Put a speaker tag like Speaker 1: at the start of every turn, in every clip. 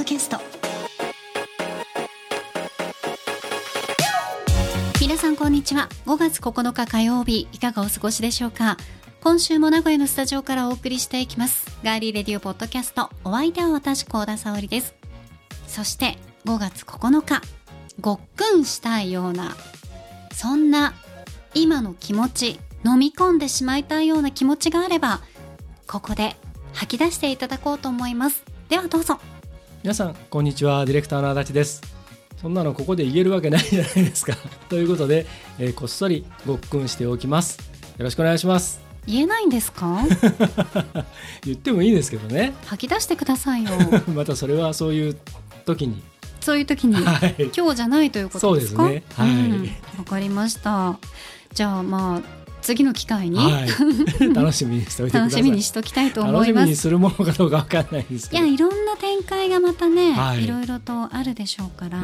Speaker 1: ドキャスト。皆さんこんにちは。5月9日火曜日いかがお過ごしでしょうか？今週も名古屋のスタジオからお送りしていきます。ガーリーレディオポッドキャストお相手は私高田沙織です。そして5月9日ごっくんしたいようなそんな今の気持ち飲み込んでしまいたいような気持ちがあればここで吐き出していただこうと思います。ではどうぞ。
Speaker 2: 皆さんこんにちは。ディレクターの足立です。そんなのここで言えるわけないじゃないですか。ということで、えーこっそりごっくんしておきます。よろしくお願いします。
Speaker 1: 言えないんですか？
Speaker 2: 言ってもいいですけどね。
Speaker 1: 吐き出してくださいよ。
Speaker 2: またそれはそういう時に。
Speaker 1: そういう時に。
Speaker 2: はい。
Speaker 1: 今日じゃないということですか？
Speaker 2: そうですね。はい。
Speaker 1: うん。わかりました。じゃあまあ次の機会に、
Speaker 2: はい、楽しみにしておいて
Speaker 1: 楽しみにしときたいと思
Speaker 2: 楽しみ
Speaker 1: います
Speaker 2: にするものかどうかわかんないんですけど。
Speaker 1: いやいろんな展開がまたね、
Speaker 2: はい。
Speaker 1: い、ろいろとあるでしょうから。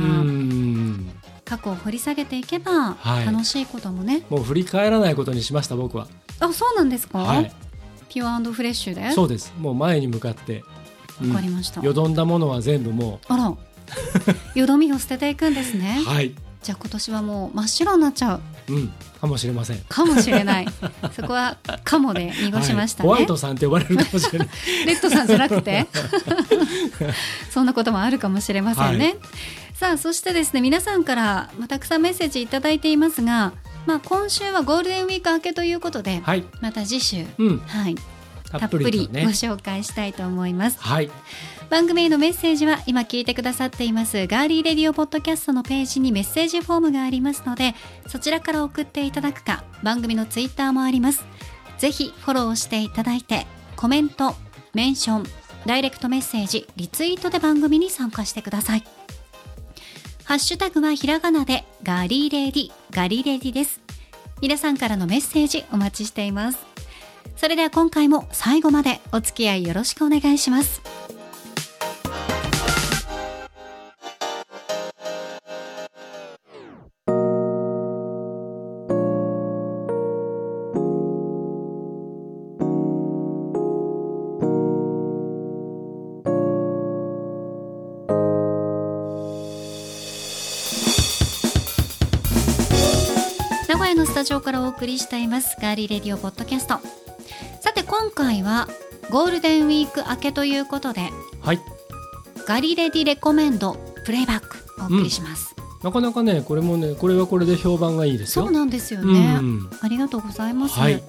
Speaker 1: 過去を掘り下げていけば、
Speaker 2: はい。
Speaker 1: 楽しいこともね。
Speaker 2: もう振り返らないことにしました僕は。
Speaker 1: あそうなんですか、
Speaker 2: はい。
Speaker 1: ピュアフレッシュで？
Speaker 2: そうです。もう前に向かって。
Speaker 1: わかりました、
Speaker 2: よどんだものは全部も
Speaker 1: あら。よどみを捨てていくんですね。
Speaker 2: うはい。
Speaker 1: じゃあ今年はもう真っ白になっちゃう
Speaker 2: うん。かもしれません。
Speaker 1: かもしれない。そこは「かも」で濁しましたね、
Speaker 2: はい。ホワイトさんって呼ばれるかもしれない。
Speaker 1: レッドさんじゃなくて？そんなこともあるかもしれませんね、
Speaker 2: はい。
Speaker 1: さあそしてですね皆さんから、まあ、たくさんメッセージいただいていますが、まあ、今週はゴールデンウィーク明けということで、
Speaker 2: はい。
Speaker 1: また次週、
Speaker 2: うん。
Speaker 1: はい、
Speaker 2: たっぷ
Speaker 1: り
Speaker 2: ね。
Speaker 1: ご紹介したいと思います。
Speaker 2: はい
Speaker 1: 番組へのメッセージは今聞いてくださっています。ガーリーレディオポッドキャストのページにメッセージフォームがありますのでそちらから送っていただくか番組のツイッターもあります。ぜひフォローしていただいてコメントメンションダイレクトメッセージリツイートで番組に参加してください。ハッシュタグはひらがなでガリレディガリレディです。皆さんからのメッセージお待ちしています。それでは今回も最後までお付き合いよろしくお願いします。ます。ガーリーレディオポッドキャスト。さて今回はゴールデンウィーク明けということで
Speaker 2: はい。
Speaker 1: ガリレディレコメンドプレイバックお送りします、
Speaker 2: なかなかねこれもねこれはこれで評判がいいですよ。
Speaker 1: そうなんですよね、
Speaker 2: うん
Speaker 1: ありがとうございます、
Speaker 2: はい。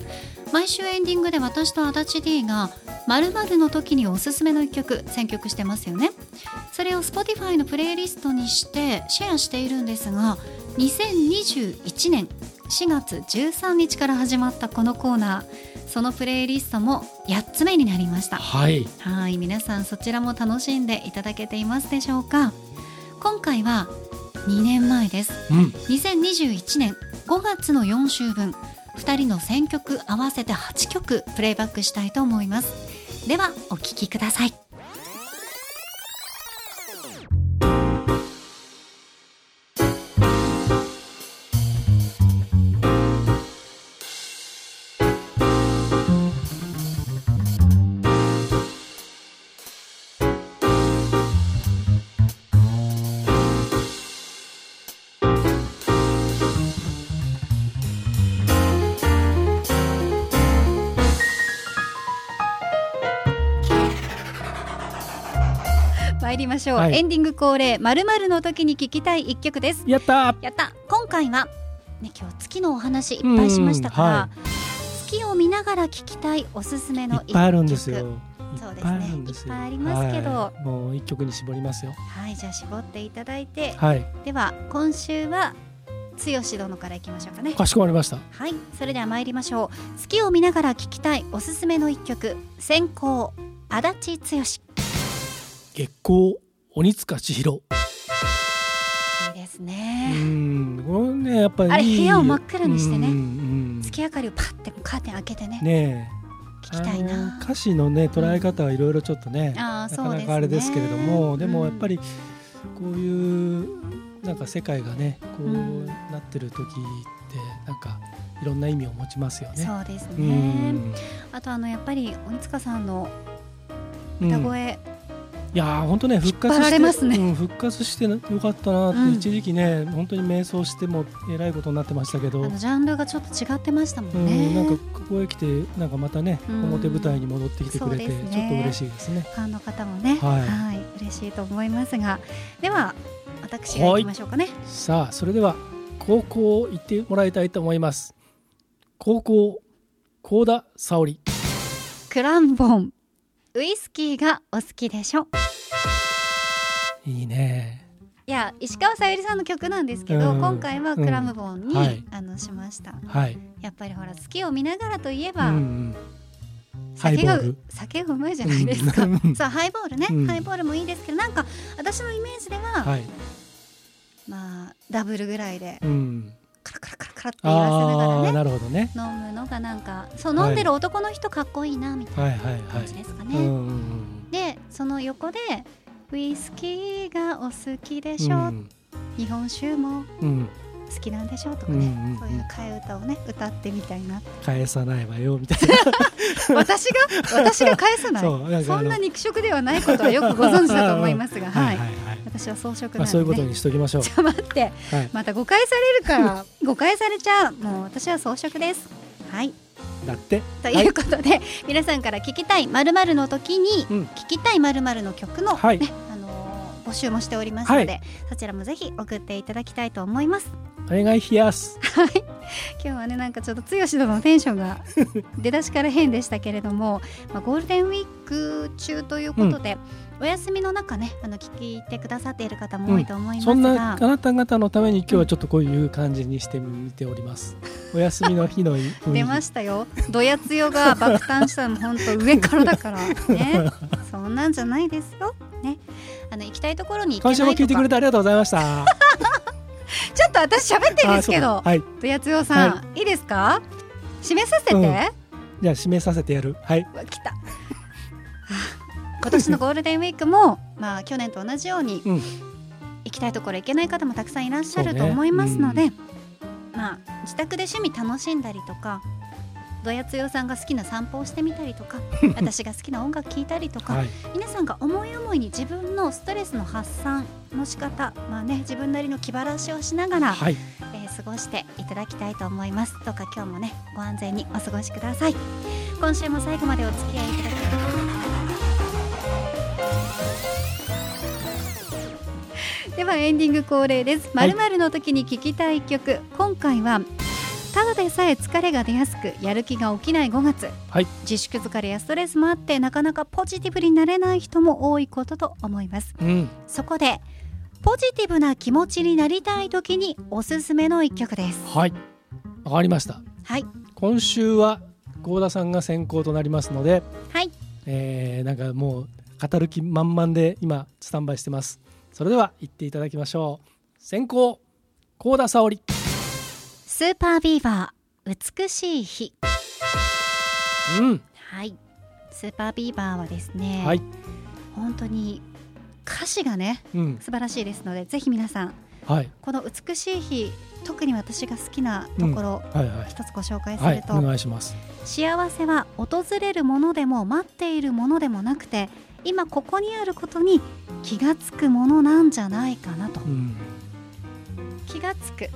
Speaker 1: 毎週エンディングで私と足立 D が〇〇の時におすすめの一曲選曲してますよね。それを Spotify のプレイリストにしてシェアしているんですが2021年4月13日から始まったこのコーナー。そのプレイリストも8つ目になりました。
Speaker 2: はい。
Speaker 1: はい皆さんそちらも楽しんでいただけていますでしょうか？今回は2年前です。
Speaker 2: うん。
Speaker 1: 2021年5月の4週分2人の選曲合わせて8曲プレイバックしたいと思います。ではお聴きください参りましょう、
Speaker 2: はい。
Speaker 1: エンディング恒例まるの時に聴きたい一曲です。
Speaker 2: やったー。
Speaker 1: やった。今回はね今日月のお話いっぱいしましたから、
Speaker 2: うんは
Speaker 1: 月を見ながら聴きたいおすすめの一曲。
Speaker 2: いっぱいあるんですよ。
Speaker 1: そうですね。
Speaker 2: いっぱいあ
Speaker 1: りますけど。
Speaker 2: はい。もう一曲に絞りますよ。
Speaker 1: はいじゃあ絞っていただいて。
Speaker 2: はい。
Speaker 1: では今週は剛殿からいきましょうかね。
Speaker 2: かしこまりました。
Speaker 1: はい。それでは参りましょう。月を見ながら聴きたいおすすめの一曲。先行足立剛。い
Speaker 2: 月光鬼塚千尋。
Speaker 1: いです
Speaker 2: う
Speaker 1: ね、
Speaker 2: んこれねやっぱり
Speaker 1: あれ
Speaker 2: いい
Speaker 1: 部屋を真っ暗にしてね。
Speaker 2: うんうん
Speaker 1: 月明かりをパッてカーテン開けてね。
Speaker 2: ねえ。
Speaker 1: 聞きたいな。
Speaker 2: 歌詞のね捉え方はいろいろちょっとね、
Speaker 1: あー
Speaker 2: なかなかあれですけれども、でもやっぱ
Speaker 1: り
Speaker 2: りこういうなんか世界がねこう
Speaker 1: うん
Speaker 2: なってる時ってなんかいろんな意味を持ちますよね。
Speaker 1: そうです
Speaker 2: う
Speaker 1: ね
Speaker 2: ん。
Speaker 1: あとあのやっぱり鬼塚さんの
Speaker 2: うん。
Speaker 1: 歌声、
Speaker 2: いいやー本当ね復活して
Speaker 1: れますね。
Speaker 2: うん、復活してなよかったなって、
Speaker 1: うん。
Speaker 2: 一時期ね本当に瞑想してもえらいことになってましたけど、
Speaker 1: ジャンルがちょっと違ってましたも
Speaker 2: うん
Speaker 1: ね。
Speaker 2: ん、なんかここへ来てなんかままたね、
Speaker 1: うん。
Speaker 2: 表舞台に戻ってきてくれて、ちょっと嬉しいですね。
Speaker 1: ファンの方もね、
Speaker 2: はい。
Speaker 1: はい、嬉しいと思いますが、では私が行きましょうかね。
Speaker 2: さあそれでは高校行ってもらいたいと思います。高校高田沙織。
Speaker 1: クランボンウイスキーがお好きでしょ？
Speaker 2: いいね。
Speaker 1: いや石川さゆりさんの曲なんですけど、
Speaker 2: うん
Speaker 1: 今回はクラムボンに、
Speaker 2: うんはい
Speaker 1: あのしました。
Speaker 2: はい。
Speaker 1: やっぱりほら好きを見ながらといえ
Speaker 2: う
Speaker 1: ば、
Speaker 2: んうん、ハイ
Speaker 1: 酒が
Speaker 2: ボール。
Speaker 1: 酒がうまいじゃないですか。
Speaker 2: うん
Speaker 1: そうハイボールね、
Speaker 2: うん
Speaker 1: ハイボールもいいですけどなんか私のイメージでは、
Speaker 2: はい。
Speaker 1: まあダブルぐらいで
Speaker 2: うん。
Speaker 1: カラカラカラカラって言わせながらね
Speaker 2: なるほどね。
Speaker 1: 飲むのがなんかそう飲んでる男の人かっこいいなみたい。ない感じですかね。でその横でウイスキーがお好きでしょ、
Speaker 2: うん
Speaker 1: 日本酒も
Speaker 2: うん。
Speaker 1: 好きなんでしょとかね、
Speaker 2: うんうんうん。
Speaker 1: そういう替え歌をね歌ってみたいな。
Speaker 2: 返さないわよみたいな。
Speaker 1: 私が？私が返さない？
Speaker 2: そん
Speaker 1: な肉食ではないことはよくご存知だと思いますが、はい。
Speaker 2: はいはいはい。
Speaker 1: 私は装飾なんで、ね
Speaker 2: まあそういうことにしときましょう。
Speaker 1: ちょっと待って。
Speaker 2: はい。
Speaker 1: また誤解されるか。ら誤解されちゃう。もう私は装飾です。はい。
Speaker 2: だって。
Speaker 1: ということで、皆さんから聞きたいまるの時に
Speaker 2: うん。
Speaker 1: 聞きたいまるの曲の、ね
Speaker 2: はい。
Speaker 1: あのー募集もしておりますので、
Speaker 2: は
Speaker 1: そちらもぜひ送っていただきたいと思います
Speaker 2: お願いします。
Speaker 1: はい。今日はねなんかちょっと剛殿のテンションが 出だしから変でしたけれども、まあ、ゴールデンウィーク中ということで、お休みの中ねあの聞いてくださっている方も多いと思います
Speaker 2: そんな
Speaker 1: が、
Speaker 2: あなた方のために今日はちょっとこういう感じにしてみております。お休みの日の
Speaker 1: 出ましたよ。どやつよが爆誕したのも本当上からだからね。そんなんじゃないですよ。ね。あの行きたいところに行けないとか。
Speaker 2: 今週も聞いてくれてありがとうございました。
Speaker 1: ちょっと私喋ってるんですけ
Speaker 2: あ
Speaker 1: ど
Speaker 2: はい。
Speaker 1: つよさん、い、いですか？締めさせて、
Speaker 2: うん。
Speaker 1: う
Speaker 2: じゃあ締めさせてやる。はい。
Speaker 1: わ来た。は あ今年のゴールデンウィークもまあ去年と同じように、
Speaker 2: うん。
Speaker 1: 行きたいところ行けない方もたくさんいらっしゃると思いますので、まあ自宅で趣味楽しんだりとかどやつよさんが好きな散歩をしてみたりとか 私が好きな音楽聴いたりとか、
Speaker 2: はい。
Speaker 1: 皆さんが思い思いに自分のストレスの発散の仕方まあね自分なりの気晴らしをしながら、
Speaker 2: はい。
Speaker 1: えー過ごしていただきたいと思いますどうか今日もねご安全にお過ごしください今週も最後までお付き合いいただきではエンディング恒例ですま
Speaker 2: はい
Speaker 1: るまるの時に聴きたい曲、今回はただでさえ疲れが出やすくやる気が起きない5月、
Speaker 2: はい
Speaker 1: 自粛疲れやストレスもあってなかなかポジティブになれない人も多いことと思います
Speaker 2: うん。
Speaker 1: そこでポジティブな気持ちになりたい時におすすめの一曲です
Speaker 2: はい。わかりました。
Speaker 1: はい
Speaker 2: 今週は郷田さんが先行となりますので、
Speaker 1: はい
Speaker 2: えー、なんかもう語る気満々で今スタンバイしてます。それでは行っていただきましょう。先行高田沙織。
Speaker 1: スーパービーバー美しい日
Speaker 2: うん。
Speaker 1: はいスーパービーバーはですね、
Speaker 2: はい。
Speaker 1: 本当に歌詞がね
Speaker 2: うん。
Speaker 1: 素晴らしいですのでぜひ皆さん
Speaker 2: はい。
Speaker 1: この美しい日特に私が好きなところ、
Speaker 2: はいはい。
Speaker 1: 一つご紹介す
Speaker 2: はい。
Speaker 1: ると、
Speaker 2: お願いします。
Speaker 1: 幸せは訪れるものでも待っているものでもなくて今ここにあることに気がつくものなんじゃないかなと
Speaker 2: うん。
Speaker 1: 気がつく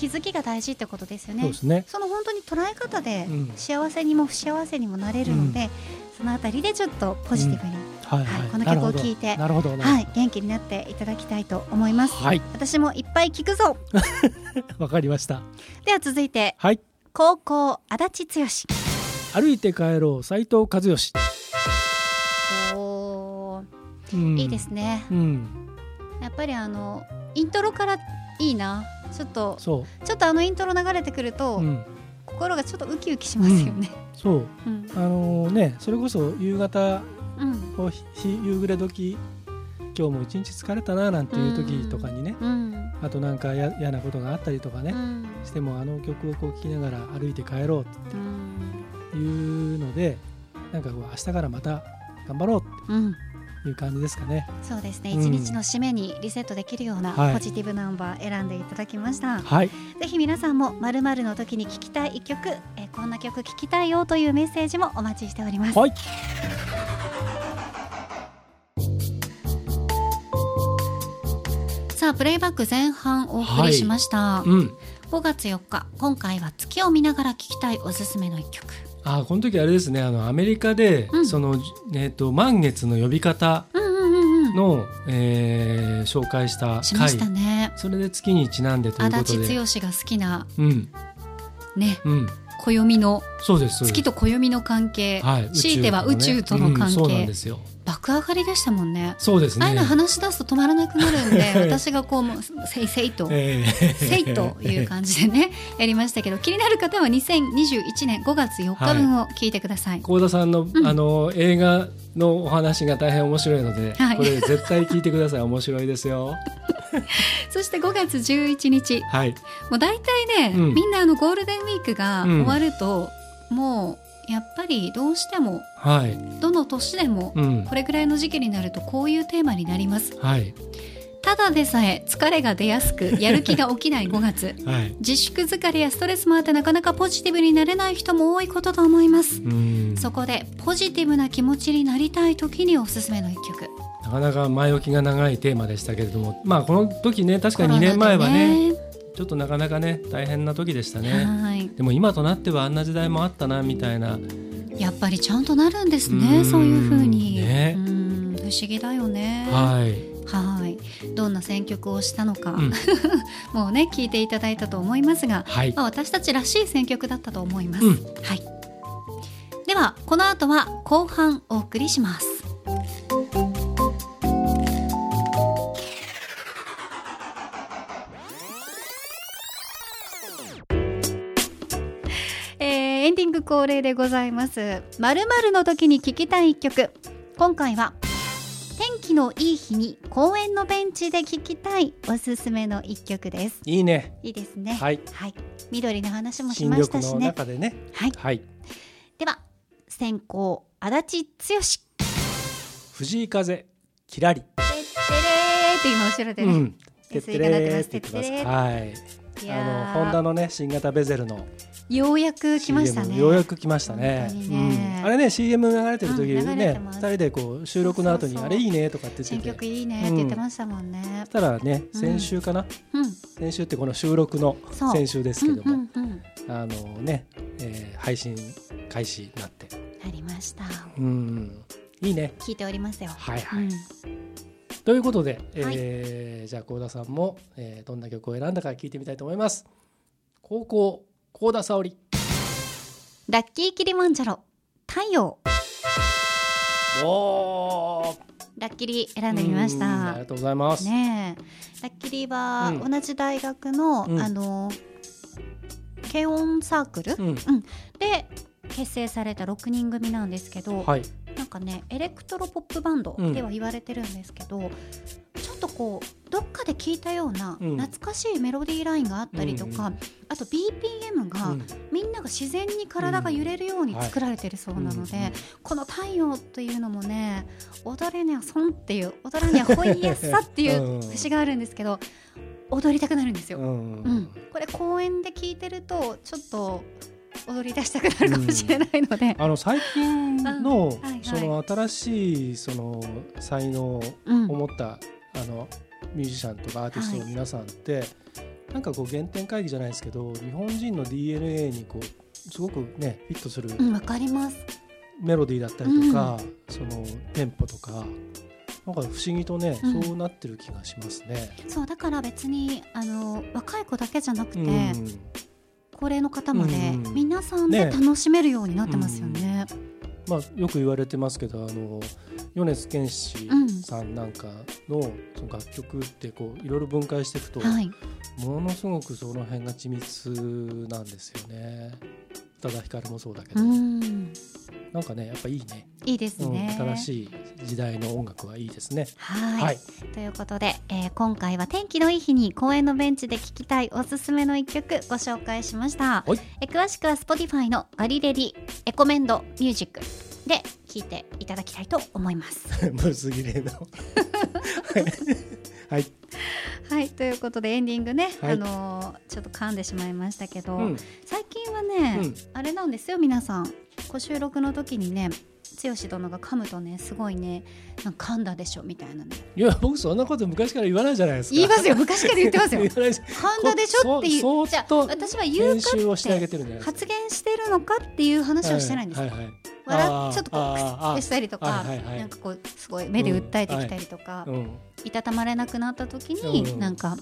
Speaker 1: 気づきが大事ってことですよね
Speaker 2: そうですね。
Speaker 1: その本当に捉え方で
Speaker 2: うん
Speaker 1: 幸せにも不幸せにもなれるので、そのあたりでちょっとポジティブに、
Speaker 2: はい
Speaker 1: はいこの
Speaker 2: なるほど
Speaker 1: 曲を聴いて
Speaker 2: なるほど。
Speaker 1: はい、元気になっていただきたいと思います
Speaker 2: ど。はい。
Speaker 1: 私もいっぱい聞くぞ
Speaker 2: わかりました。
Speaker 1: では続いて
Speaker 2: はい。
Speaker 1: 高校足立剛
Speaker 2: 歩いて帰ろう斉藤和義。
Speaker 1: おー
Speaker 2: うん
Speaker 1: いいですね
Speaker 2: うん。
Speaker 1: やっぱりあのイントロからいいなちょっと
Speaker 2: そ
Speaker 1: ちょっとあのイントロ流れてくると、
Speaker 2: う。うん。
Speaker 1: 心がちょっとウキウキしますよね。
Speaker 2: そう。
Speaker 1: うん。
Speaker 2: あのね、それこそ夕方
Speaker 1: うん。
Speaker 2: をひ夕暮れ時今日も一日疲れたななんていう時とかにね、
Speaker 1: うん。
Speaker 2: あとなんかや嫌なことがあったりとかね、
Speaker 1: うん。
Speaker 2: してもあの曲をこう聴きながら歩いて帰ろう
Speaker 1: うん。
Speaker 2: というのでなんかこう明日からまた頑張ろう
Speaker 1: うん。
Speaker 2: という感じですかね。
Speaker 1: そうですね、
Speaker 2: うん。
Speaker 1: 一日の締めにリセットできるような
Speaker 2: はい。
Speaker 1: ポジティブナンバー選んでいただきました、
Speaker 2: はい。
Speaker 1: ぜひ皆さんもまるまるの時に聴きたい一曲えーこんな曲聴きたいよというメッセージもお待ちしております、
Speaker 2: はい。
Speaker 1: あプレイバック前半お送りしました、
Speaker 2: うん。
Speaker 1: 5月4日今回は月を見ながら聴きたいおすすめの一曲
Speaker 2: あこの時あれですね。あのアメリカで、
Speaker 1: うん。
Speaker 2: その、えー、と満月の呼び方
Speaker 1: うんうんうん
Speaker 2: えー紹介した
Speaker 1: しま
Speaker 2: 回
Speaker 1: したね。
Speaker 2: それで月にちなんでということ
Speaker 1: 足
Speaker 2: で
Speaker 1: 立剛が好きな
Speaker 2: うん。
Speaker 1: ね
Speaker 2: うん。
Speaker 1: 暦の
Speaker 2: そうです
Speaker 1: 月と暦の関係、
Speaker 2: はい、
Speaker 1: 強いては宇宙との関
Speaker 2: うんそうなん
Speaker 1: 係
Speaker 2: ですよ
Speaker 1: 爆上がりでしたもんね。
Speaker 2: そうですね。
Speaker 1: ああいうの話し出すと止まらなくなるんで 私がこうもうせいせいと
Speaker 2: えー
Speaker 1: せいという感じでねやりましたけど気になる方は2021年5月4日分を聞いてください、
Speaker 2: 幸田さんの,、
Speaker 1: ん。
Speaker 2: あの映画のお話が大変面白いので、
Speaker 1: はい。
Speaker 2: これ絶対聞いてください。面白いですよ。
Speaker 1: そして5月11日。
Speaker 2: はい。
Speaker 1: もう大体ね、
Speaker 2: うん。
Speaker 1: みんなあのゴールデンウィークが
Speaker 2: うん。
Speaker 1: 終わると、もうやっぱりどうしても
Speaker 2: はい。
Speaker 1: どの年でも
Speaker 2: うん。
Speaker 1: これぐらいの時期になるとこういうテーマになります。
Speaker 2: はい。
Speaker 1: ただでさえ疲れが出やすく やる気が起きない5月。
Speaker 2: はい。
Speaker 1: 自粛疲れやストレスもあってなかなかポジティブになれない人も多いことと思います。
Speaker 2: うん。
Speaker 1: そこでポジティブな気持ちになりたい時におすすめの一曲。
Speaker 2: なかなか前置きが長いテーマでしたけれども。まあこの時ね確かに2
Speaker 1: コロナで
Speaker 2: 年前はねちょっとなかなかね大変な時でしたね。
Speaker 1: はい。
Speaker 2: でも今となってはあんな時代もあったなみたいな。
Speaker 1: やっぱりちゃんとなるんです
Speaker 2: うん。
Speaker 1: ねそういう風に、
Speaker 2: ね。
Speaker 1: うん。不思議だよね。
Speaker 2: はい。
Speaker 1: はい。どんな選曲をしたのか、
Speaker 2: うん。
Speaker 1: もうね聞いていただいたと思いますが、
Speaker 2: はい。
Speaker 1: まあ、私たちらしい選曲だったと思います、
Speaker 2: うん。
Speaker 1: はい。ではこの後は後半お送りしますエンディング恒例でございます。まるの時に聴きたい一曲。今回は天気のいい日に公園のベンチで聴きたいおすすめの一曲です。
Speaker 2: いいね。
Speaker 1: いいですね。
Speaker 2: はい。
Speaker 1: はい、緑の話もしましたしね
Speaker 2: 中でね。
Speaker 1: はい。
Speaker 2: はい。
Speaker 1: では先行足立剛。て
Speaker 2: 藤井風きらり
Speaker 1: ってれーって今後ろでね、
Speaker 2: うん。てってれー
Speaker 1: て
Speaker 2: っ言ってます。はい。
Speaker 1: いやー。
Speaker 2: あのホンダのね新型ベゼルの
Speaker 1: ようやく来ました
Speaker 2: CM
Speaker 1: ね
Speaker 2: ようやく来ましたね。あれね CM 流れてる時
Speaker 1: うん流れ
Speaker 2: ね二人でこう収録の後にあれいいねとかって言
Speaker 1: 新
Speaker 2: ってて。
Speaker 1: 曲いいねって言ってましたもんね。
Speaker 2: そ、したらね
Speaker 1: うん
Speaker 2: 先週かな？
Speaker 1: うん。
Speaker 2: 先週ってこの収録の先週ですけども
Speaker 1: うんうんうん。
Speaker 2: あのねえー配信開始になって。
Speaker 1: ありました。
Speaker 2: うんいいね。
Speaker 1: 聞いておりますよ、
Speaker 2: はいはい。
Speaker 1: うん。
Speaker 2: ということで、えーじゃあ幸田さんも、えーどんな曲を選んだか聞いてみたいと思います。高校幸田沙織。
Speaker 1: ラッキーキリマンジャロ。太陽。
Speaker 2: おー。
Speaker 1: ラッキリ選んでみまし
Speaker 2: うんあ
Speaker 1: た
Speaker 2: りがとうございます、
Speaker 1: ねえ。ラッキリは
Speaker 2: うん。
Speaker 1: 同じ大学の、
Speaker 2: うん。
Speaker 1: あの軽音サークル、
Speaker 2: うん。
Speaker 1: で結成された6人組なんですけど、
Speaker 2: はい。
Speaker 1: なんかねエレクトロポップバンドでは言われてるんですけど、ちょっとこうどっかで聞いたような
Speaker 2: うん。
Speaker 1: 懐かしいメロディーラインがあったりとか、
Speaker 2: うん
Speaker 1: あと BPM が、
Speaker 2: うん。
Speaker 1: みんなが自然に体が揺れるように作られてるそうなので、
Speaker 2: うん。はい。
Speaker 1: この「太陽」というのもね踊れにゃ損っていう踊らにゃほいやすさっていう
Speaker 2: うん。
Speaker 1: 節があるんですけど踊りたくなるんですよ。
Speaker 2: う
Speaker 1: うん。
Speaker 2: ん
Speaker 1: これ公園で聞いてるとちょっと踊り出したくなるかもしれないので、
Speaker 2: あの最近のその新しいその才能を
Speaker 1: うん。
Speaker 2: 持ったあのミュージシャンとかアーティストの皆さんって、なんかこう原点会議じゃないですけど日本人の DNA にこうすごくねフィットする
Speaker 1: うん、わかります。
Speaker 2: メロディーだったりとか、そのテンポとかなんか不思議とね、
Speaker 1: うん。
Speaker 2: そうなってる気がしますね。
Speaker 1: そうだから別にあの若い子だけじゃなくて、
Speaker 2: うん。
Speaker 1: 高齢の方まで、
Speaker 2: うん。
Speaker 1: 皆さんで
Speaker 2: ね。
Speaker 1: 楽しめるようになってますよね。
Speaker 2: まあ、よく言われてますけどあの米津玄師さんなんかのその楽曲ってこういろいろ分解していくと、
Speaker 1: はい、
Speaker 2: ものすごくその辺が緻密なんですよね。宇多田ヒカルもそうだけ
Speaker 1: う
Speaker 2: ど、
Speaker 1: ん、
Speaker 2: なんかねやっぱいいね
Speaker 1: いいです
Speaker 2: うん
Speaker 1: ね。
Speaker 2: 新しい時代の音楽はいいですね。
Speaker 1: はい
Speaker 2: はい、
Speaker 1: ということで、えー今回は天気のいい日に公園のベンチで聴きたいおすすめの一曲ご紹介しました。
Speaker 2: はい
Speaker 1: え詳しくは Spotify のガリレディエコメンドミュージックで聴いていただきたいと思います。
Speaker 2: むず切れの。はい、
Speaker 1: はいということでエンディングね、
Speaker 2: はい。
Speaker 1: あのーちょっと噛んでしまいましたけど、
Speaker 2: うん。
Speaker 1: 最近はね、
Speaker 2: うん。
Speaker 1: あれなんですよ皆さん。こう収録の時にね剛殿が噛むとねすごいねなんか噛んだでしょみたいなね。
Speaker 2: いや僕そんなこと昔から言わないじゃないですか。
Speaker 1: 言いますよ昔から言ってますよ。噛んだでしょっていう
Speaker 2: そ
Speaker 1: じゃあ私は言う
Speaker 2: 編
Speaker 1: かって発言してるのかっていう話をしてないんですよ、
Speaker 2: はいはいはい
Speaker 1: 笑ちょっとこう
Speaker 2: あー
Speaker 1: クスッてしたりとか、なんかこうすごい目で訴えてきたりとか、
Speaker 2: うん。
Speaker 1: いたたまれなくなった時に、
Speaker 2: うん。
Speaker 1: なんか、は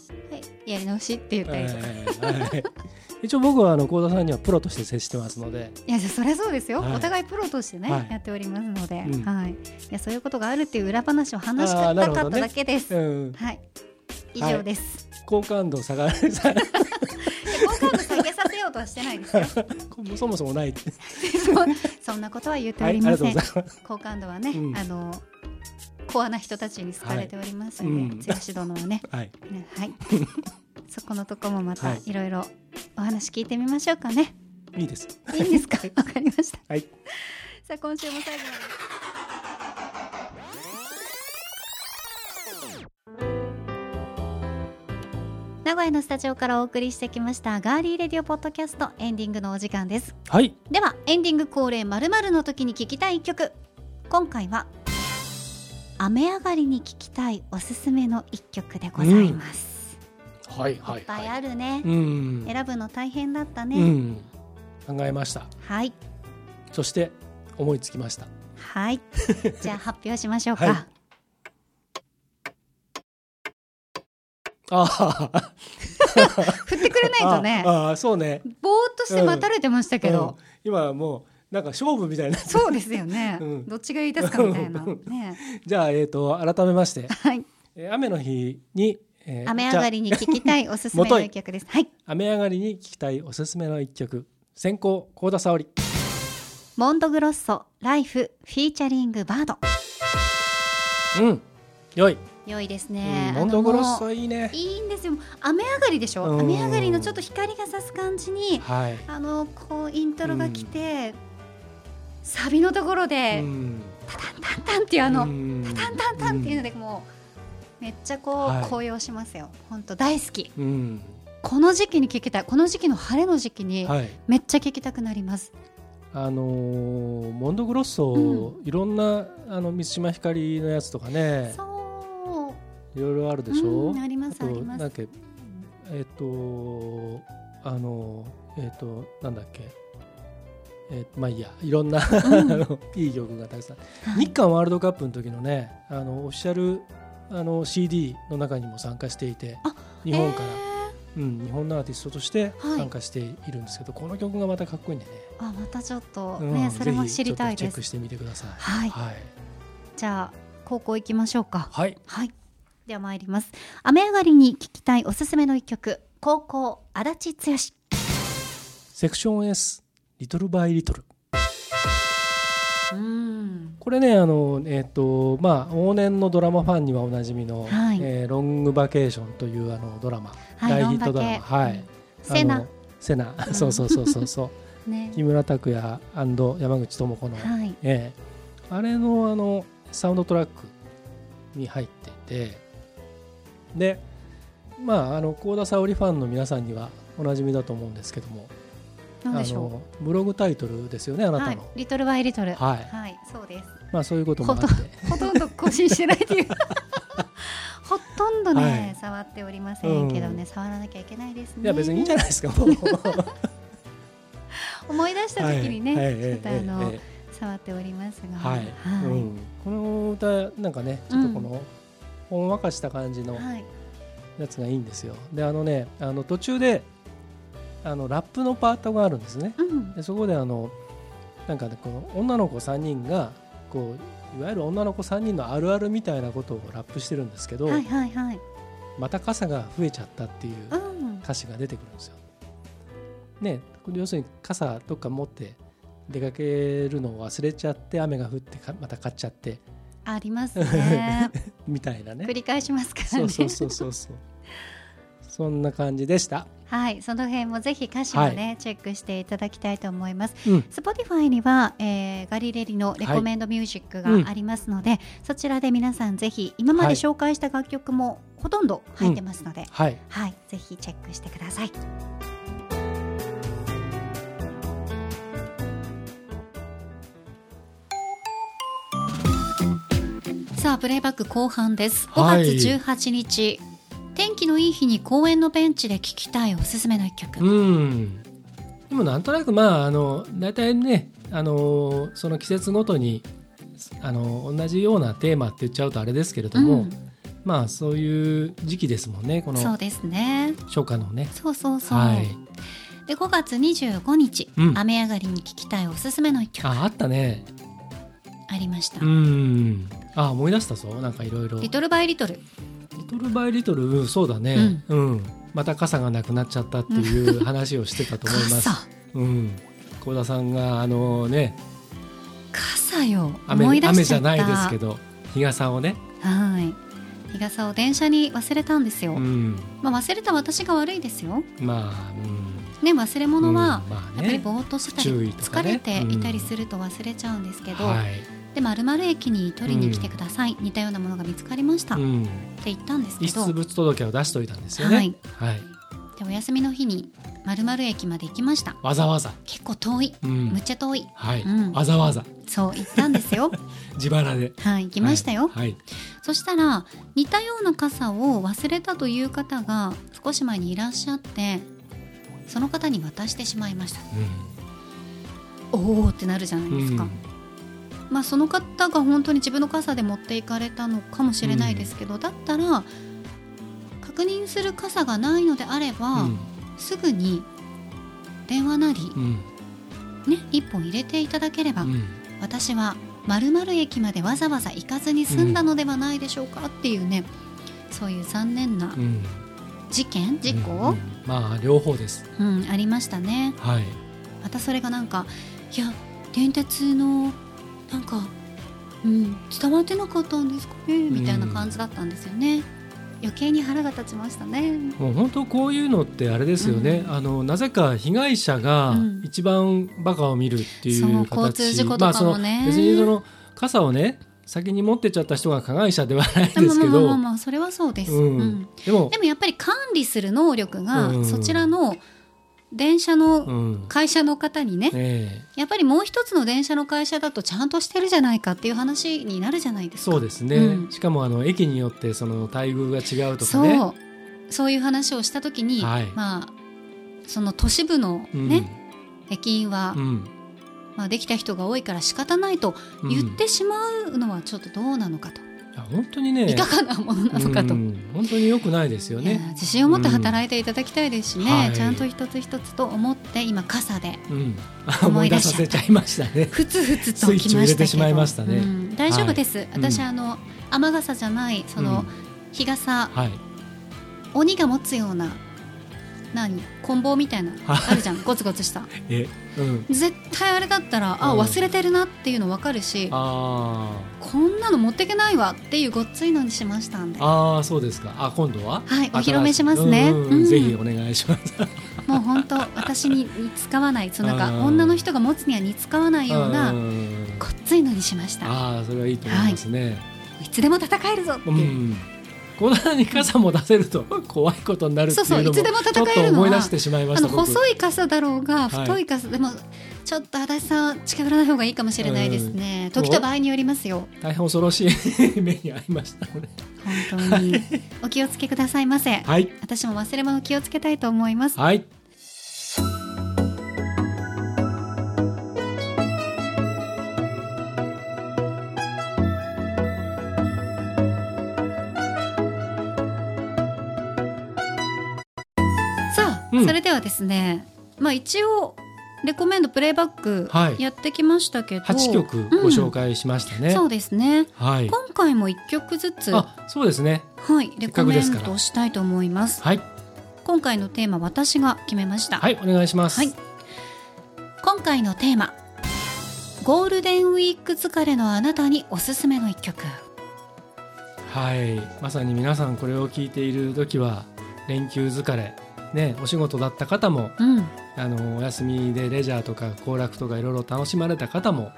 Speaker 1: い、やり直しって言ったりとか、
Speaker 2: 一応僕はあの幸田さんにはプロとして接してますので。
Speaker 1: いやそりゃそうですよ、
Speaker 2: はい。
Speaker 1: お互いプロとしてね、
Speaker 2: はい。
Speaker 1: やっておりますので、
Speaker 2: うん。
Speaker 1: はい、いやそういうことがあるっていう裏話を話したかっただけです、
Speaker 2: うん。
Speaker 1: はい。以上です、
Speaker 2: 好感度下がる。
Speaker 1: 好感度下げさせようとはしてないですよ。
Speaker 2: そもそもない
Speaker 1: そ そんなことは言ってお
Speaker 2: り
Speaker 1: ません、
Speaker 2: ござい
Speaker 1: 好感度はね、
Speaker 2: うん。
Speaker 1: あのコアな人たちに好かれておりますので、
Speaker 2: はいうん
Speaker 1: 剛殿はね。
Speaker 2: はい。
Speaker 1: ねはい。そこのとこもまた
Speaker 2: はい。
Speaker 1: いろいろお話聞いてみましょうかね、
Speaker 2: いいです。
Speaker 1: い、いんですか？わかりました。
Speaker 2: はい。
Speaker 1: さあ今週も最後まで名古屋のスタジオからお送りしてきましたガーリーレディオポッドキャストエンディングのお時間です。
Speaker 2: はい。
Speaker 1: ではエンディング恒例まるの時に聴きたい一曲今回は雨上がりに聴きたいおすすめの一曲でございます、
Speaker 2: はいはい
Speaker 1: い。っぱい
Speaker 2: はい
Speaker 1: あるね、
Speaker 2: うん。
Speaker 1: 選ぶの大変だったね、
Speaker 2: うん。考えました。
Speaker 1: はい。
Speaker 2: そして思いつきました。
Speaker 1: はい。じゃあ発表しましょうか、
Speaker 2: はいあ あ
Speaker 1: 振ってくれないとね。
Speaker 2: ああそうね。
Speaker 1: ぼーっとして待たれてましたけど、
Speaker 2: うん。今はもうなんか勝負みたいな。
Speaker 1: そうですよね、
Speaker 2: うん。
Speaker 1: どっちがいいですかみたいな。ね。
Speaker 2: じゃあえっ、と改めまして、
Speaker 1: はい。
Speaker 2: えー雨の日に、えー
Speaker 1: 雨上がりに聴きたいおすすめの一曲です。はい。
Speaker 2: 雨上がりに聴きたいおすすめの一曲。先行幸田沙織。
Speaker 1: モンドグロッソライフフィーチャリングバード。
Speaker 2: うん。良い、
Speaker 1: 良いです
Speaker 2: う
Speaker 1: ね、
Speaker 2: ん、モンドグロッソいいね。
Speaker 1: ういいんですよ。雨上がりでしょ、
Speaker 2: うん。
Speaker 1: 雨上がりのちょっと光が差す感じに
Speaker 2: はい、
Speaker 1: あのこうイントロが来て、サビのところで、
Speaker 2: うん。
Speaker 1: タタンタンタンっていうあの、
Speaker 2: うん。
Speaker 1: タンタンタンっていうのでもうめっちゃこう、
Speaker 2: はい。
Speaker 1: 高揚しますよ。本当大好き。
Speaker 2: うん。
Speaker 1: この時期に聞きたい。この時期の晴れの時期に
Speaker 2: はい。
Speaker 1: めっちゃ聞きたくなります、
Speaker 2: あのーモンドグロッソ、
Speaker 1: う
Speaker 2: いろんなあの満島ひかりのやつとかねいろいろあるでしょ、
Speaker 1: うんあります
Speaker 2: あと
Speaker 1: あります。
Speaker 2: なんだっけえっ、とあのえっ、となんだっけ？えーまあいいや。いろんな、いい曲がたくさん、
Speaker 1: はい。
Speaker 2: 日韓ワールドカップの時のねあのオフィシャルあの CD の中にも参加していて
Speaker 1: あ
Speaker 2: 日本から、
Speaker 1: え
Speaker 2: うん、日本のアーティストとして
Speaker 1: はい。
Speaker 2: 参加しているんですけど、この曲がまたかっこいいんでね、
Speaker 1: ーあまたちょっと
Speaker 2: うん
Speaker 1: ね、それも知りたいです。
Speaker 2: チェックしてみてください。
Speaker 1: はい。
Speaker 2: はい、
Speaker 1: じゃあ高校行きましょうか。
Speaker 2: はい。
Speaker 1: はいでは参ります。雨上がりに聞きたいおすすめの一曲。高校足立剛。
Speaker 2: セクション S リトルバイリトル
Speaker 1: うん。
Speaker 2: これねあのえっ、とまあ往年のドラマファンにはおなじみの、
Speaker 1: はい。
Speaker 2: えーロングバケーションというあのドラマ、
Speaker 1: はい
Speaker 2: 大ヒットドラマ。はい。
Speaker 1: セナ。
Speaker 2: セナ。そうそうそうそうそう。
Speaker 1: ね。
Speaker 2: 木村拓哉山口智子の、
Speaker 1: はい。
Speaker 2: ええ。あれのあのサウンドトラックに入っててでまああの幸田沙織ファンの皆さんにはおなじみだと思うんですけども
Speaker 1: なんでしょ
Speaker 2: あのブログタイトルですよねあ
Speaker 1: う
Speaker 2: なたの、
Speaker 1: はいリトルバイリトル
Speaker 2: はい。
Speaker 1: はいそうです。
Speaker 2: まあそういうこともあって。
Speaker 1: ほとんど更新してないっていう。ほとんどね、
Speaker 2: はい。
Speaker 1: 触っておりませんけどね、
Speaker 2: うん。
Speaker 1: 触らなきゃいけないですね。
Speaker 2: いや別にいいんじゃないですかもう。
Speaker 1: 思い出した時にね、
Speaker 2: はい。はい。
Speaker 1: ちょっとあの、
Speaker 2: えええ
Speaker 1: 触っておりますが。
Speaker 2: えはい、うん、この歌なんかねちょっとこの、ほんわかした感じの
Speaker 1: はい。
Speaker 2: やつがいいんですよ。であのねあの途中であのラップのパートがあるんですね。
Speaker 1: うん。
Speaker 2: でそこであのなんかねこの女の子3人がこういわゆる女の子3人のあるあるみたいなことをラップしてるんですけど、
Speaker 1: はいはいはい。
Speaker 2: また傘が増えちゃったっていう
Speaker 1: うん。
Speaker 2: 歌詞が出てくるんですよ。ねこれ要するに傘どっか持って出かけるのを忘れちゃって雨が降ってかまた買っちゃって
Speaker 1: ありますね。
Speaker 2: みたいなね。
Speaker 1: 繰り返しますからね。
Speaker 2: そうそうそうそうそう。そんな感じでした。
Speaker 1: はい。その辺もぜひ歌詞もね、チェックしていただきたいと思います。
Speaker 2: うん、
Speaker 1: Spotify には、えーガリレリのレコメンドミュージックがありますので、そちらで皆さんぜひ今まで
Speaker 2: はい。
Speaker 1: 紹介した楽曲もほとんど入ってますので、
Speaker 2: はい。
Speaker 1: はい。ぜひチェックしてくださいあプレイバック後半です。
Speaker 2: はい。
Speaker 1: 5月18日、天気のいい日に公園のベンチで聴きたいおすすめの一曲、
Speaker 2: うん。でもなんとなくまああの大体ねあのその季節ごとにあの同じようなテーマって言っちゃうとあれですけれども、
Speaker 1: うん。
Speaker 2: まあそういう時期ですもんねこの
Speaker 1: そうですね。
Speaker 2: 初夏のね。
Speaker 1: そうそうそう、
Speaker 2: はい、
Speaker 1: で5月25日、
Speaker 2: うん。
Speaker 1: 雨上がりに聴きたいおすすめの一曲。あ
Speaker 2: ああったね。
Speaker 1: りました、
Speaker 2: うん。あ思い出したぞなんかいろいろ。
Speaker 1: リトルバイリトル
Speaker 2: リトルバイリトル？うんそうだね。うん。また傘がなくなっちゃったっていう話をしてたと思います。
Speaker 1: 傘
Speaker 2: うん。幸田さんがあのね
Speaker 1: 傘よ思
Speaker 2: 雨
Speaker 1: い出しちゃった
Speaker 2: 雨じゃないですけど日傘をね。
Speaker 1: はい日傘を電車に忘れたんですよ、
Speaker 2: うん。
Speaker 1: まあ、忘れた私が悪いですよ
Speaker 2: まあ、うん。
Speaker 1: ね忘れ物は、やっぱり
Speaker 2: ね。
Speaker 1: ぼーっとしてたり、疲れていたりすると忘れちゃうんですけど、
Speaker 2: はい。
Speaker 1: で〇〇駅に取りに来てください、似たようなものが見つかりました、っ
Speaker 2: うん。
Speaker 1: て言ったんですけど。
Speaker 2: 遺失物届を出しといたんですよね。
Speaker 1: はい。
Speaker 2: はい。
Speaker 1: でお休みの日に〇〇駅まで行きました。
Speaker 2: わざわざ。
Speaker 1: 結構遠い。
Speaker 2: うん。
Speaker 1: むっ。ちゃ遠い。
Speaker 2: はい。
Speaker 1: うん。
Speaker 2: わざわざ。
Speaker 1: そう行ったんですよ。
Speaker 2: 自腹で。
Speaker 1: はい。行きましたよ、
Speaker 2: はい。はい。
Speaker 1: そしたら似たような傘を忘れたという方が少し前にいらっしゃってその方に渡してしまいました。おおってなるじゃないですか、
Speaker 2: うん
Speaker 1: まあその方が本当に自分の傘で持っていかれたのかもしれないですけど、だったら確認する傘がないのであれば、
Speaker 2: うん。
Speaker 1: すぐに電話なり、
Speaker 2: うん。
Speaker 1: ね、一本入れていただければ、
Speaker 2: うん。
Speaker 1: 私は〇〇駅までわざわざ行かずに済んだのではないでしょうかっていうねそういう残念な
Speaker 2: うん。
Speaker 1: 事件事
Speaker 2: うん
Speaker 1: 故
Speaker 2: うん、まあ両方です。
Speaker 1: うんありましたね。
Speaker 2: はい。
Speaker 1: またそれがなんかいや電鉄のなんか、うん、伝わってなかったんですかねみたいな感じだったんですよね、余計に腹が立ちましたね。
Speaker 2: もう本当こういうのってあれですよね。あのなぜか被害者が
Speaker 1: うん。
Speaker 2: 一番バカを見るってい
Speaker 1: そう
Speaker 2: う形。
Speaker 1: 交通事故とかもね。
Speaker 2: まあその別にその傘をね先に持ってっちゃった人が加害者ではない
Speaker 1: まあ
Speaker 2: ですけど。
Speaker 1: まあまあまあ、まあそれはそうです、
Speaker 2: うん。
Speaker 1: うん。
Speaker 2: でも
Speaker 1: でもやっぱり管理する能力が、
Speaker 2: うん。
Speaker 1: そちらの電車の
Speaker 2: うん。
Speaker 1: 会社の方にね、
Speaker 2: え
Speaker 1: やっぱりもう一つの電車の会社だとちゃんとしてるじゃないかっていう話になるじゃないで
Speaker 2: え
Speaker 1: すか。
Speaker 2: そうですね。
Speaker 1: うん。
Speaker 2: しかもあの駅によってその待遇が違うとか
Speaker 1: そう。
Speaker 2: ね。
Speaker 1: そういう話をした時に、
Speaker 2: はい。
Speaker 1: まあその都市部の
Speaker 2: うん。
Speaker 1: ね、駅員は、
Speaker 2: うん。
Speaker 1: まあ、できた人が多いから仕方ないと
Speaker 2: うん
Speaker 1: 言ってしまうのはちょっとどうなのかと、
Speaker 2: 本当にね。
Speaker 1: いかがなものなのかと。
Speaker 2: うん。本当に良くないですよね。
Speaker 1: 自信を持って働いていただきたいですしね、
Speaker 2: はい。
Speaker 1: ちゃんと一つ一つと思って今傘で
Speaker 2: うん、思い出
Speaker 1: しちゃった
Speaker 2: させちゃいましたね。
Speaker 1: ふつふつと
Speaker 2: スイッチを入れ
Speaker 1: きましたけど
Speaker 2: てしまいましたね。
Speaker 1: うん。大丈夫です、私、
Speaker 2: うん。
Speaker 1: あの雨傘じゃないその、日傘
Speaker 2: はい。
Speaker 1: 鬼が持つような何棍棒みたいな
Speaker 2: はい
Speaker 1: あるじゃんゴツゴツした。
Speaker 2: え、うん。
Speaker 1: 絶対あれだったらあ
Speaker 2: うん。
Speaker 1: 忘れてるなっていうの分かるし
Speaker 2: あ
Speaker 1: こんなの持ってけないわっていうごっついのにしましたんで。
Speaker 2: あ、ああ、そうですか。あ、今度は？
Speaker 1: はいお披露目しますね。
Speaker 2: うんうん
Speaker 1: うん。
Speaker 2: ぜひお願いします。
Speaker 1: もう本当私に似つかわないそうなんか
Speaker 2: うん。
Speaker 1: 女の人が持つには似つかわないような
Speaker 2: うん。
Speaker 1: ごっついのにしました。
Speaker 2: ああ、それはいいと思いますね。
Speaker 1: い。つでも戦えるぞって
Speaker 2: う。
Speaker 1: いう、
Speaker 2: ん。こんなに傘も出せると 怖いことになるっていうのも
Speaker 1: そうそういつでも戦えるのは
Speaker 2: ちょっと思い出してしまいました。
Speaker 1: あの
Speaker 2: 僕
Speaker 1: 細い傘だろうが
Speaker 2: はい
Speaker 1: 太い傘、でもちょっと足立さん近寄らない方がいいかもしれないですね、時と場合によりますよ
Speaker 2: 大変恐ろしい目に遭いました。
Speaker 1: 本当にお気をつけくださいませ
Speaker 2: はい。
Speaker 1: 私も忘れ物気をつけたいと思います
Speaker 2: はい。うん。
Speaker 1: それではですねまあ一応レコメンドプレイバック
Speaker 2: はい。
Speaker 1: やってきましたけど、
Speaker 2: 8曲ご紹介しましたね。
Speaker 1: そうですね。
Speaker 2: はい。
Speaker 1: 今回も1曲ずつは
Speaker 2: あ、そうですね。
Speaker 1: いレコメンドしたいと思います。
Speaker 2: はい。
Speaker 1: 今回のテーマ私が決めました、
Speaker 2: はい、お願いします。
Speaker 1: はい。今回のテーマゴールデンウィーク疲れのあなたにおすすめの一曲。
Speaker 2: はい、まさに皆さんこれを聞いている時は連休疲れ、ね、お仕事だった方も
Speaker 1: うん。
Speaker 2: あのお休みでレジャーとか行楽とかいろいろ楽しまれた方も、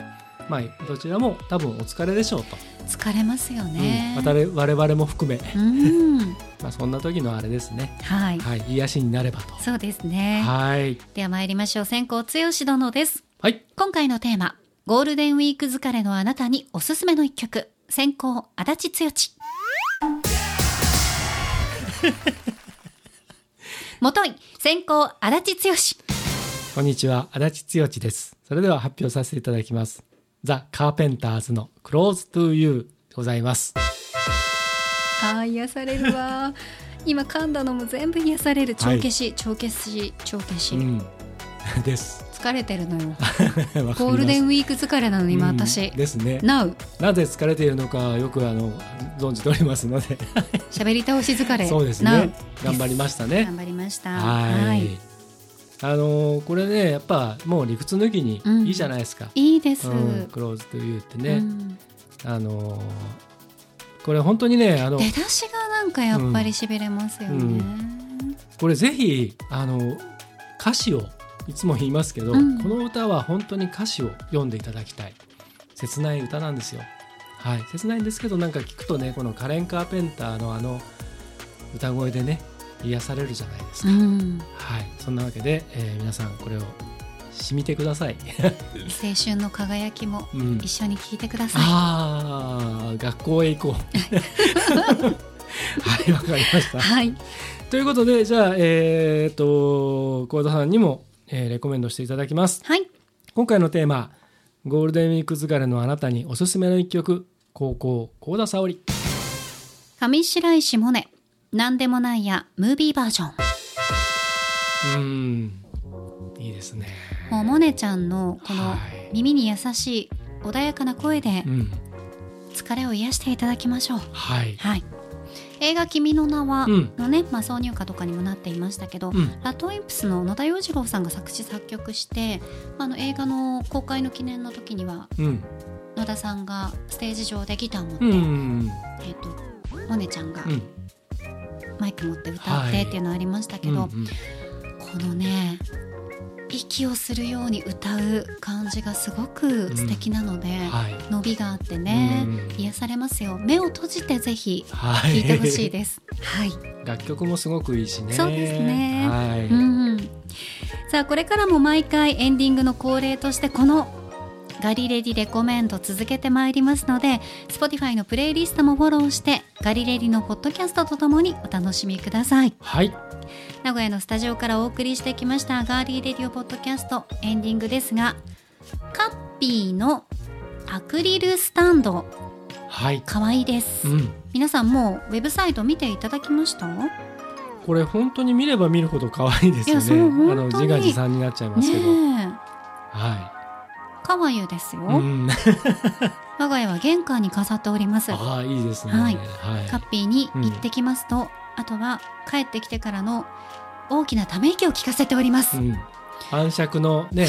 Speaker 2: まあ、どちらも多分お疲れでしょうと、
Speaker 1: 疲れますよね。
Speaker 2: うん、我々も含め、
Speaker 1: うん。
Speaker 2: まあ、そんな時のあれですね、
Speaker 1: はい。
Speaker 2: はい、癒しになればと。
Speaker 1: そうですね。
Speaker 2: はい、
Speaker 1: では参りましょう。先行剛殿です。
Speaker 2: はい、
Speaker 1: 今回のテーマゴールデンウィーク疲れのあなたにおすすめの一曲。先行足立剛もとい先行足立剛。
Speaker 2: こんにちは足立剛です。それでは発表させていただきます。ザ・カーペンターズの Close to You でございます。
Speaker 1: あー癒されるわ。今噛んだのも全部癒される。帳消し、帳消し帳消し、
Speaker 2: うん。です
Speaker 1: 疲れてるのよ。ゴールデンウィーク疲れなの今
Speaker 2: うん。
Speaker 1: 私、
Speaker 2: ですね。
Speaker 1: Now
Speaker 2: なぜ疲れているのかよくあの存じておりますので。
Speaker 1: 喋り倒し疲れ。
Speaker 2: そうですね。頑張りましたね。
Speaker 1: 頑張りました。
Speaker 2: はい。あのーこれねやっぱもう理屈抜きに
Speaker 1: うん。
Speaker 2: いいじゃないですか、
Speaker 1: いいです、
Speaker 2: うん、クローズというってね、
Speaker 1: うん。
Speaker 2: あのーこれ本当にねあの
Speaker 1: 出だしがなんかやっぱりしびれますよね、
Speaker 2: うん。これぜひあの歌詞をいつも言いますけど、
Speaker 1: うん。
Speaker 2: この歌は本当に歌詞を読んでいただきたい。切ない歌なんですよ。はい。切ないんですけどなんか聞くとねこのカレン・カーペンターのあの歌声でね癒されるじゃないですか、
Speaker 1: うん。
Speaker 2: はい。そんなわけで、えー皆さんこれを染みてください、
Speaker 1: 青春の輝きも
Speaker 2: うん、
Speaker 1: 一緒に聞いてください、
Speaker 2: ああ学校へ行こう。はいわかりました。
Speaker 1: はい。
Speaker 2: ということでじゃあえっ、と幸田さんにも、えーレコメンドしていただきます。
Speaker 1: はい。
Speaker 2: 今回のテーマゴールデンウィーク疲れのあなたにおすすめの一曲高校幸田沙織。
Speaker 1: 上白石萌音なんでもないやムービーバージョン。
Speaker 2: うーん。いいですね。
Speaker 1: もう萌音ちゃんのこの
Speaker 2: はい。
Speaker 1: 耳に優しい穏やかな声で
Speaker 2: うん。
Speaker 1: 疲れを癒していただきましょう。
Speaker 2: はい。
Speaker 1: はい映画「君の名は」
Speaker 2: うん。
Speaker 1: のね、まあ、挿入歌とかにもなっていましたけど、
Speaker 2: うん。
Speaker 1: ラッドウィンプスの野田洋次郎さんが作詞作曲してあの映画の公開の記念の時には
Speaker 2: うん。
Speaker 1: 野田さんがステージ上でギター持って、
Speaker 2: うんうん
Speaker 1: えっ、とモネちゃんが
Speaker 2: うん。
Speaker 1: マイク持って歌ってっていうのありましたけど、
Speaker 2: うんうん。
Speaker 1: このね息をするように歌う感じがすごく素敵なので、
Speaker 2: はい。
Speaker 1: 伸びがあってね、
Speaker 2: うん。
Speaker 1: 癒されますよ。目を閉じてぜひ
Speaker 2: はい。
Speaker 1: 聴いてほしいです。はい。
Speaker 2: 楽曲もすごくいいしね。
Speaker 1: そうですね。
Speaker 2: はい、
Speaker 1: うんうん、さあこれからも毎回エンディングの恒例としてこのガリレディレコメント続けてまいりますので Spotify のプレイリストもフォローしてガリレディのポッドキャストとともにお楽しみください。
Speaker 2: はい
Speaker 1: 名古屋のスタジオからお送りしてきましたガーリーレディオポッドキャスト。エンディングですがカッピーのアクリルスタンド。
Speaker 2: はい。
Speaker 1: 可愛いです、
Speaker 2: うん。
Speaker 1: 皆さんもうウェブサイト見ていただきました？
Speaker 2: これ本当に見れば見るほど可愛いですよね。あの自画自賛になっちゃいますけど、は
Speaker 1: かわゆですよ、
Speaker 2: い、うん、
Speaker 1: 我が家は玄関に飾っております。
Speaker 2: ああいいですね。
Speaker 1: はい。
Speaker 2: はい。
Speaker 1: カッピーに行ってきますと、あとは帰ってきてからの大きなため息を聞かせております、
Speaker 2: うん、暗尺のね。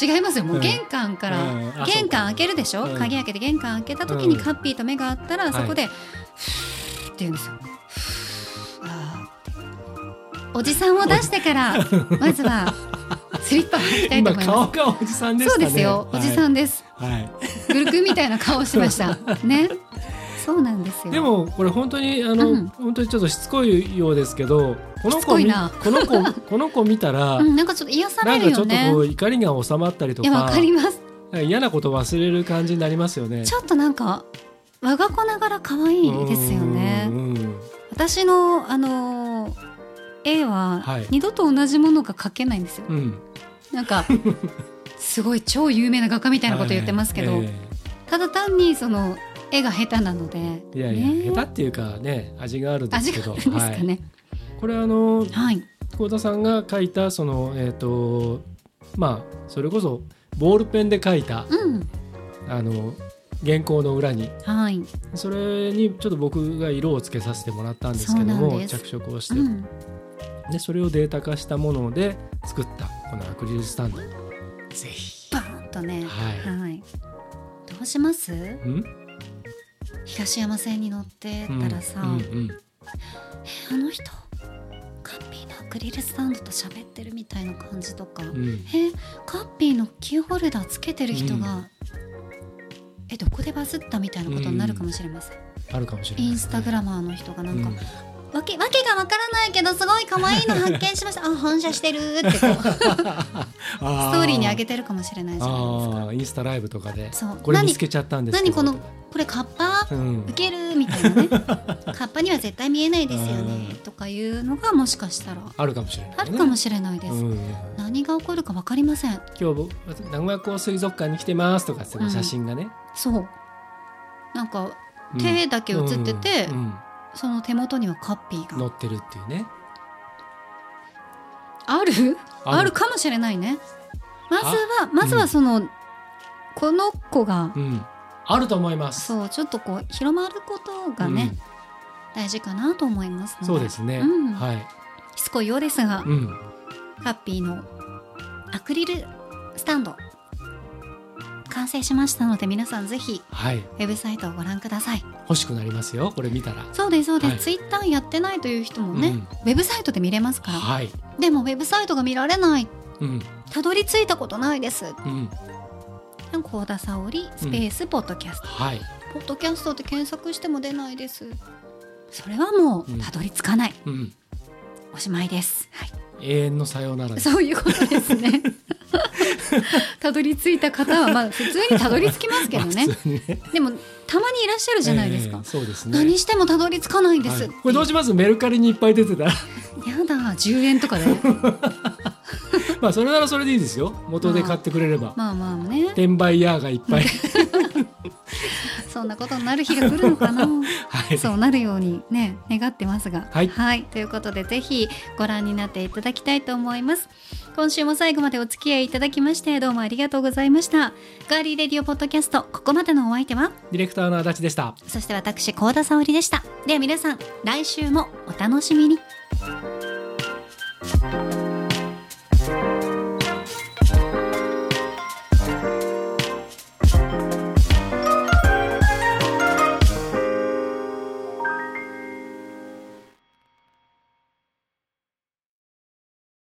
Speaker 1: 違いますよ。もう
Speaker 2: うん。
Speaker 1: 玄関から、
Speaker 2: うん。あ
Speaker 1: 玄関開けるでしょ、
Speaker 2: うん。
Speaker 1: 鍵開けて玄関開けた時に
Speaker 2: うん。
Speaker 1: カッピーと目が合ったら、
Speaker 2: い
Speaker 1: そこで「ふーって言うんですよ。おじさんを出してから まずはスリッパを履きたいと
Speaker 2: 今
Speaker 1: 思います。
Speaker 2: 顔がおじさんでしたね。
Speaker 1: そうですよ、おじさ
Speaker 2: ん
Speaker 1: んです。
Speaker 2: はい、
Speaker 1: グルクみたいな顔してました。ね。そうなんですよ。
Speaker 2: でもこれ本当にあの、
Speaker 1: うん
Speaker 2: 本当にちょっとしつこいようですけどこの子み
Speaker 1: こ
Speaker 2: の子 この子見たら、
Speaker 1: うん、なんかちょっと癒さ
Speaker 2: なんかちょっと
Speaker 1: れるよね
Speaker 2: こ。う怒りが収まったりと
Speaker 1: いや、わ
Speaker 2: か
Speaker 1: かります。
Speaker 2: 嫌なこと忘れる感じになりますよね。
Speaker 1: ちょっとなんか我が子ながら可愛いですよね私のあのー絵は
Speaker 2: はい
Speaker 1: 二度と同じものが描けないんですよ。
Speaker 2: うん
Speaker 1: なんか すごい超有名な画家みたいなこと言ってますけど、
Speaker 2: はいえ
Speaker 1: ただ単にその絵が下手なので、
Speaker 2: えいやいや、
Speaker 1: ね
Speaker 2: 下手っていうかね味があるんですけど
Speaker 1: 味があるんですかね。
Speaker 2: はい、これあの
Speaker 1: はい。
Speaker 2: 幸田さんが書いたそのえっ、とまあそれこそボールペンで書いた
Speaker 1: うん。
Speaker 2: あの原稿の裏に
Speaker 1: はい。
Speaker 2: それにちょっと僕が色をつけさせてもらったんですけども着色をして、
Speaker 1: うん。
Speaker 2: でそれをデータ化したもので作ったこのアクリルスタンドぜひ
Speaker 1: バーンとね。
Speaker 2: はい
Speaker 1: はい。どうします？
Speaker 2: うん？
Speaker 1: 東山線に乗ってたらさ、
Speaker 2: うんうん
Speaker 1: あの人カッピーのアクリルスタンドと喋ってるみたいな感じとか、
Speaker 2: うん。うん
Speaker 1: えカッピーのキーホルダーつけてる人が、えどこでバズったみたいなことになるかもしれません、
Speaker 2: あるかもしれない
Speaker 1: インスタグラマーの人がなんか、わけわけがわからないけどすごい可愛いの発見しました。あ反射してるってこう。ストーリーに上げてるかもしれないじゃないですか
Speaker 2: インスタライブとかで。
Speaker 1: そう。
Speaker 2: これ見つけちゃったんですけど。
Speaker 1: 何このこれカッパ
Speaker 2: うん。
Speaker 1: 受けるみたいなね。カッパには絶対見えないですよね。とかいうのがもしかしたら。
Speaker 2: あるかもしれない、ね、
Speaker 1: あるかもしれないです、
Speaker 2: うん、
Speaker 1: 何が起こるか分かりません。
Speaker 2: 今日僕名古屋港水族館に来てますとかって
Speaker 1: うん。
Speaker 2: 写真がね、
Speaker 1: そう。なんか
Speaker 2: うん。
Speaker 1: 手だけ写ってて、
Speaker 2: うん
Speaker 1: その手元にはカッピーが。
Speaker 2: 乗ってるっていうね。
Speaker 1: ある？
Speaker 2: ある。
Speaker 1: かもしれないね。まずはまずはその、この子が。
Speaker 2: うん。あると思います。
Speaker 1: そうちょっとこう広まることがね、大事かなと思います
Speaker 2: そうですね、
Speaker 1: うん。
Speaker 2: はい、
Speaker 1: しつこいようですが、
Speaker 2: うん、
Speaker 1: カッピーのアクリルスタンド完成しましたので皆さんぜひ
Speaker 2: はい。
Speaker 1: ウェブサイトをご覧ください
Speaker 2: 欲しくなりますよこれ見たら。
Speaker 1: そうですそうです、
Speaker 2: はい。
Speaker 1: ツイッターやってないという人もね、
Speaker 2: うん。
Speaker 1: ウェブサイトで見れますから。
Speaker 2: はい。
Speaker 1: でもウェブサイトが見られない。
Speaker 2: うん。
Speaker 1: たどり着いたことないです。
Speaker 2: うん。
Speaker 1: 幸田沙織スペースポッドキャスト、
Speaker 2: はい。
Speaker 1: ポッドキャストって検索しても出ないです。それはも
Speaker 2: う
Speaker 1: たどり着かない、
Speaker 2: うん。
Speaker 1: おしまいです、はい、
Speaker 2: 永遠のさようなら
Speaker 1: そういうことですね たどり着いた方はまあ 普通にたどり着きますけど
Speaker 2: ね。
Speaker 1: でもたまにいらっしゃるじゃないですか、
Speaker 2: ええそうですね。
Speaker 1: 何してもたどり着かないんです、
Speaker 2: はい。これどうします？メルカリにいっぱい出てたら。
Speaker 1: やだ10円とかで
Speaker 2: まあそれならそれでいいですよ。元で買ってくれれば。
Speaker 1: まあまあね。
Speaker 2: 転売ヤーがいっぱい
Speaker 1: そんなことになる日が来るのかな？
Speaker 2: はい。
Speaker 1: そうなるようにね願ってますが。
Speaker 2: はい。
Speaker 1: ということでぜひご覧になっていただきたいと思います。今週も最後までお付き合いいただきましてどうもありがとうございました。ガーリーレディオポッドキャストここまでのお相手は？
Speaker 2: ディレクターの足立でした。
Speaker 1: そして私幸田沙織でした。では皆さん来週もお楽しみに